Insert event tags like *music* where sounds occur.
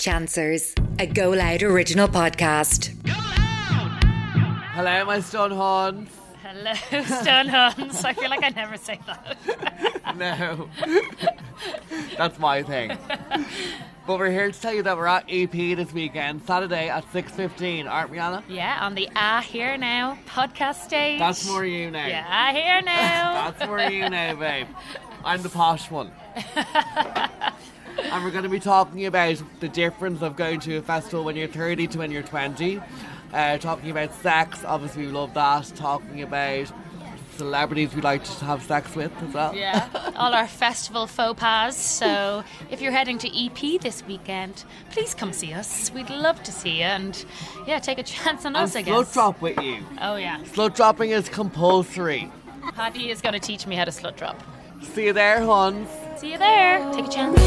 Chancers, a Go Loud original podcast. Go loud! Hello, my stun horns. Hello, *laughs* Stone Huns. I feel like I never say that. No, that's my thing. But we're here to tell you that we're at EP this weekend, Saturday at 6.15, aren't we, Anna? Yeah, on the Ah Hear Now podcast stage. That's more you now. Yeah, Ah Hear Now. That's more you now, babe. I'm the posh one. *laughs* and we're going to be talking about the difference of going to a festival when you're 30 to when you're 20. Uh, talking about sex, obviously we love that. Talking about celebrities we like to have sex with as well. yeah, all our festival faux pas. So if you're heading to EP this weekend, please come see us. We'd love to see you and yeah, take a *laughs* chance on And us, I slut guess. drop with you. Oh yeah, Slut dropping is compulsory. Paddy is going to teach me how to slut drop. See you there, Huns. See you there. Take a chance.